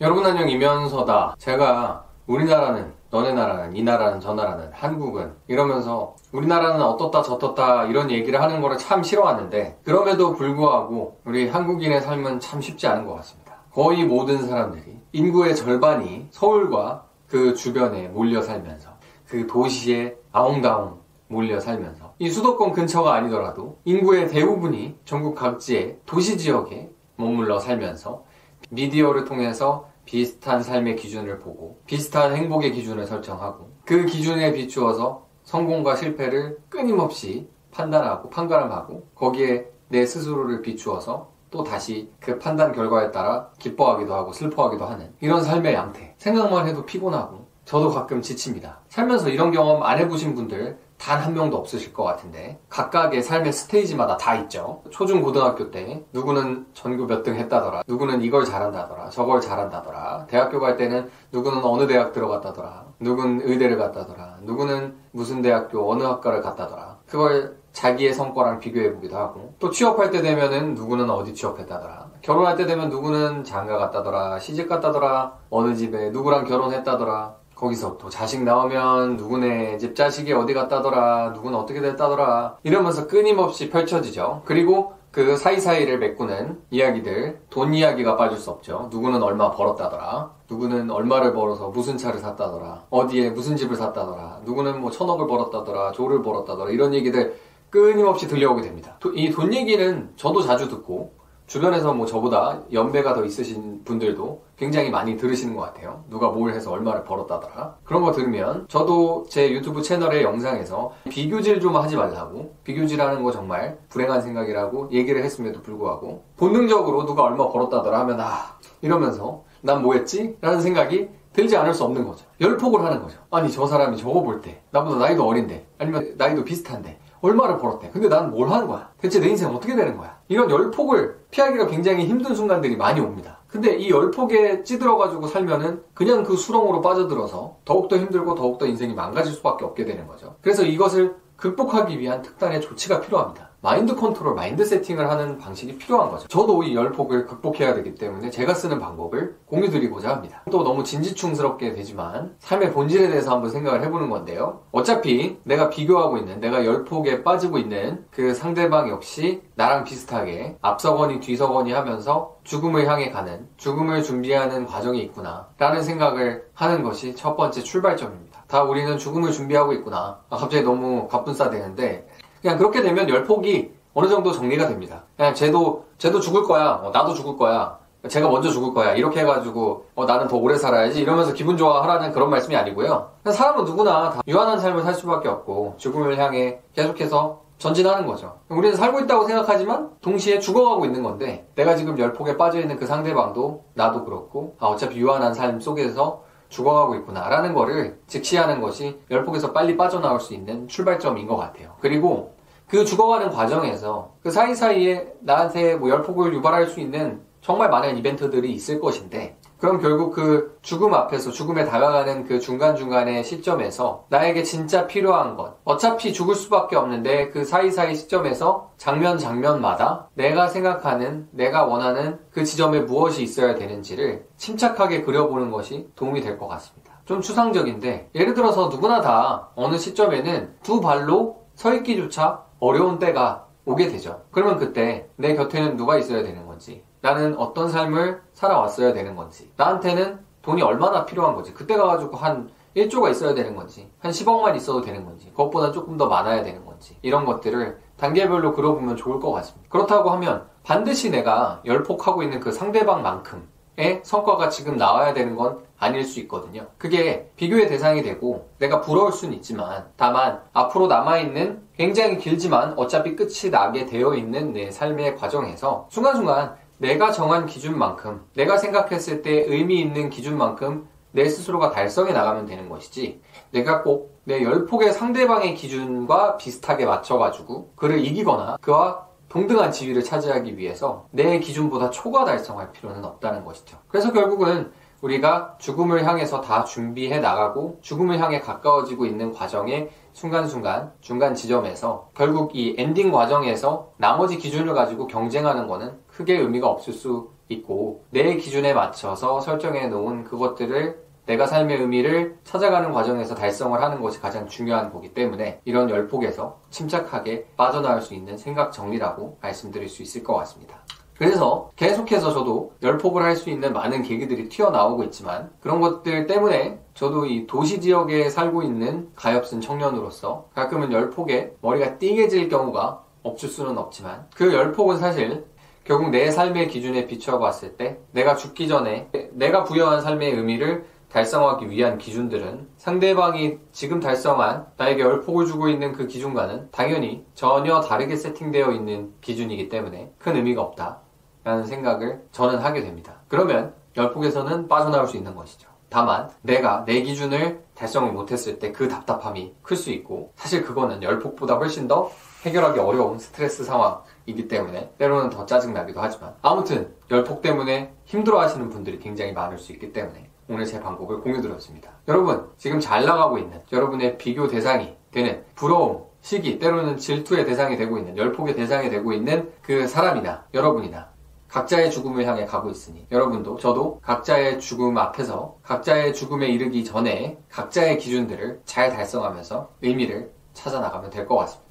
여러분 안녕 이면서다. 제가 우리나라는 너네 나라는 이 나라는 저 나라는 한국은 이러면서 우리나라는 어떻다 저떻다 이런 얘기를 하는 거를 참 싫어하는데 그럼에도 불구하고 우리 한국인의 삶은 참 쉽지 않은 것 같습니다. 거의 모든 사람들이 인구의 절반이 서울과 그 주변에 몰려 살면서 그 도시에 아웅다웅 몰려 살면서 이 수도권 근처가 아니더라도 인구의 대부분이 전국 각지의 도시 지역에 머물러 살면서 미디어를 통해서 비슷한 삶의 기준을 보고 비슷한 행복의 기준을 설정하고 그 기준에 비추어서 성공과 실패를 끊임없이 판단하고 판가름하고 거기에 내 스스로를 비추어서 또 다시 그 판단 결과에 따라 기뻐하기도 하고 슬퍼하기도 하는 이런 삶의 양태. 생각만 해도 피곤하고 저도 가끔 지칩니다. 살면서 이런 경험 안 해보신 분들 단 한 명도 없으실 것 같은데 각각의 삶의 스테이지마다 다 있죠. 초중 고등학교 때 누구는 전교 몇 등 했다더라 누구는 이걸 잘한다더라 저걸 잘한다더라 대학교 갈 때는 누구는 어느 대학 들어갔다더라 누구는 의대를 갔다더라 누구는 무슨 대학교 어느 학과를 갔다더라. 그걸 자기의 성과랑 비교해 보기도 하고 또 취업할 때 되면은 누구는 어디 취업했다더라 결혼할 때 되면 누구는 장가 갔다더라 시집 갔다더라 어느 집에 누구랑 결혼했다더라 거기서 또 자식 나오면 누구네 집 자식이 어디 갔다더라 누구는 어떻게 됐다더라 이러면서 끊임없이 펼쳐지죠. 그리고 그 사이사이를 메꾸는 이야기들 돈 이야기가 빠질 수 없죠. 누구는 얼마 벌었다더라 누구는 얼마를 벌어서 무슨 차를 샀다더라 어디에 무슨 집을 샀다더라 누구는 뭐 천억을 벌었다더라 조를 벌었다더라 이런 얘기들 끊임없이 들려오게 됩니다. 이 돈 얘기는 저도 자주 듣고 주변에서 뭐 저보다 연배가 더 있으신 분들도 굉장히 많이 들으시는 것 같아요. 누가 뭘 해서 얼마를 벌었다더라. 그런 거 들으면 저도 제 유튜브 채널의 영상에서 비교질 좀 하지 말라고 비교질하는 거 정말 불행한 생각이라고 얘기를 했음에도 불구하고 본능적으로 누가 얼마 벌었다더라 하면 아 이러면서 난 뭐 했지? 라는 생각이 들지 않을 수 없는 거죠. 열폭을 하는 거죠. 아니 저 사람이 저거 볼 때 나보다 나이도 어린데 아니면 나이도 비슷한데 얼마를 벌었대. 근데 나는 뭘 하는 거야? 대체 내 인생 어떻게 되는 거야? 이런 열폭을 피하기가 굉장히 힘든 순간들이 많이 옵니다. 근데 이 열폭에 찌들어가지고 살면은 그냥 그 수렁으로 빠져들어서 더욱더 힘들고 더욱더 인생이 망가질 수밖에 없게 되는 거죠. 그래서 이것을 극복하기 위한 특단의 조치가 필요합니다. 마인드 컨트롤, 마인드 세팅을 하는 방식이 필요한 거죠. 저도 이 열폭을 극복해야 되기 때문에 제가 쓰는 방법을 공유 드리고자 합니다. 또 너무 진지충스럽게 되지만 삶의 본질에 대해서 한번 생각을 해보는 건데요. 어차피 내가 비교하고 있는, 내가 열폭에 빠지고 있는 그 상대방 역시 나랑 비슷하게 앞서거니 뒤서거니 하면서 죽음을 향해 가는, 죽음을 준비하는 과정이 있구나 라는 생각을 하는 것이 첫 번째 출발점입니다. 다 우리는 죽음을 준비하고 있구나. 아, 갑자기 너무 갑분싸 되는데 그냥 그렇게 되면 열폭이 어느 정도 정리가 됩니다. 그냥 쟤도, 쟤도 죽을 거야. 어, 나도 죽을 거야. 제가 먼저 죽을 거야. 이렇게 해가지고, 어, 나는 더 오래 살아야지. 이러면서 기분 좋아하라는 그런 말씀이 아니고요. 사람은 누구나 다 유한한 삶을 살 수밖에 없고, 죽음을 향해 계속해서 전진하는 거죠. 우리는 살고 있다고 생각하지만, 동시에 죽어가고 있는 건데, 내가 지금 열폭에 빠져 있는 그 상대방도, 나도 그렇고, 아, 어차피 유한한 삶 속에서 죽어가고 있구나 라는 거를 직시하는 것이 열폭에서 빨리 빠져나올 수 있는 출발점인 것 같아요. 그리고 그 죽어가는 과정에서 그 사이사이에 나한테 뭐 열폭을 유발할 수 있는 정말 많은 이벤트들이 있을 것인데 그럼 결국 그 죽음 앞에서 죽음에 다가가는 그 중간중간의 시점에서 나에게 진짜 필요한 것 어차피 죽을 수밖에 없는데 그 사이사이 시점에서 장면 장면마다 내가 생각하는 내가 원하는 그 지점에 무엇이 있어야 되는지를 침착하게 그려보는 것이 도움이 될 것 같습니다. 좀 추상적인데 예를 들어서 누구나 다 어느 시점에는 두 발로 서 있기조차 어려운 때가 오게 되죠. 그러면 그때 내 곁에는 누가 있어야 되는 건지 나는 어떤 삶을 살아왔어야 되는 건지 나한테는 돈이 얼마나 필요한 건지 그때 가가지고 한 1조가 있어야 되는 건지 한 10억만 있어도 되는 건지 그것보다 조금 더 많아야 되는 건지 이런 것들을 단계별로 그려보면 좋을 것 같습니다. 그렇다고 하면 반드시 내가 열폭하고 있는 그 상대방만큼의 성과가 지금 나와야 되는 건 아닐 수 있거든요. 그게 비교의 대상이 되고 내가 부러울 수는 있지만 다만 앞으로 남아있는 굉장히 길지만 어차피 끝이 나게 되어 있는 내 삶의 과정에서 순간순간 내가 정한 기준만큼 내가 생각했을 때 의미 있는 기준만큼 내 스스로가 달성해 나가면 되는 것이지 내가 꼭 내 열폭의 상대방의 기준과 비슷하게 맞춰가지고 그를 이기거나 그와 동등한 지위를 차지하기 위해서 내 기준보다 초과 달성할 필요는 없다는 것이죠. 그래서 결국은 우리가 죽음을 향해서 다 준비해 나가고 죽음을 향해 가까워지고 있는 과정의 순간순간 중간 지점에서 결국 이 엔딩 과정에서 나머지 기준을 가지고 경쟁하는 거는 크게 의미가 없을 수 있고 내 기준에 맞춰서 설정해 놓은 그것들을 내가 삶의 의미를 찾아가는 과정에서 달성을 하는 것이 가장 중요한 거기 때문에 이런 열폭에서 침착하게 빠져나올 수 있는 생각 정리라고 말씀드릴 수 있을 것 같습니다. 그래서 계속해서 저도 열폭을 할 수 있는 많은 계기들이 튀어나오고 있지만 그런 것들 때문에 저도 이 도시 지역에 살고 있는 가엾은 청년으로서 가끔은 열폭에 머리가 띵해질 경우가 없을 수는 없지만 그 열폭은 사실 결국 내 삶의 기준에 비추어 봤을 때 내가 죽기 전에 내가 부여한 삶의 의미를 달성하기 위한 기준들은 상대방이 지금 달성한 나에게 열폭을 주고 있는 그 기준과는 당연히 전혀 다르게 세팅되어 있는 기준이기 때문에 큰 의미가 없다. 라는 생각을 저는 하게 됩니다. 그러면 열폭에서는 빠져나올 수 있는 것이죠. 다만 내가 내 기준을 달성을 못했을 때 그 답답함이 클 수 있고 사실 그거는 열폭보다 훨씬 더 해결하기 어려운 스트레스 상황 이기 때문에 때로는 더 짜증나기도 하지만 아무튼 열폭 때문에 힘들어 하시는 분들이 굉장히 많을 수 있기 때문에 오늘 제 방법을 공유드렸습니다. 여러분 지금 잘 나가고 있는 여러분의 비교 대상이 되는 부러움, 시기, 때로는 질투의 대상이 되고 있는 열폭의 대상이 되고 있는 그 사람이나 여러분이나 각자의 죽음을 향해 가고 있으니 여러분도 저도 각자의 죽음 앞에서 각자의 죽음에 이르기 전에 각자의 기준들을 잘 달성하면서 의미를 찾아 나가면 될 것 같습니다.